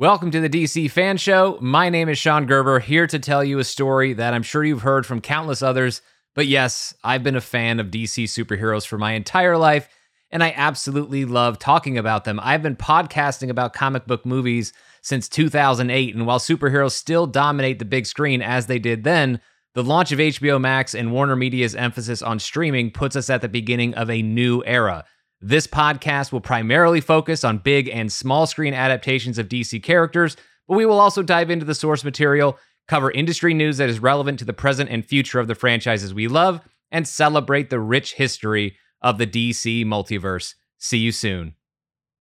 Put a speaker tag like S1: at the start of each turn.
S1: Welcome to the DC Fan Show. My name is Sean Gerber, here to tell you a story that I'm sure you've heard from countless others. But yes, I've been a fan of DC superheroes for my entire life, and I absolutely love talking about them. I've been podcasting about comic book movies since 2008, and while superheroes still dominate the big screen as they did then, the launch of HBO Max and Warner Media's emphasis on streaming puts us at the beginning of a new era. This podcast will primarily focus on big and small screen adaptations of DC characters, but we will also dive into the source material, cover industry news that is relevant to the present and future of the franchises we love, and celebrate the rich history of the DC multiverse. See you soon.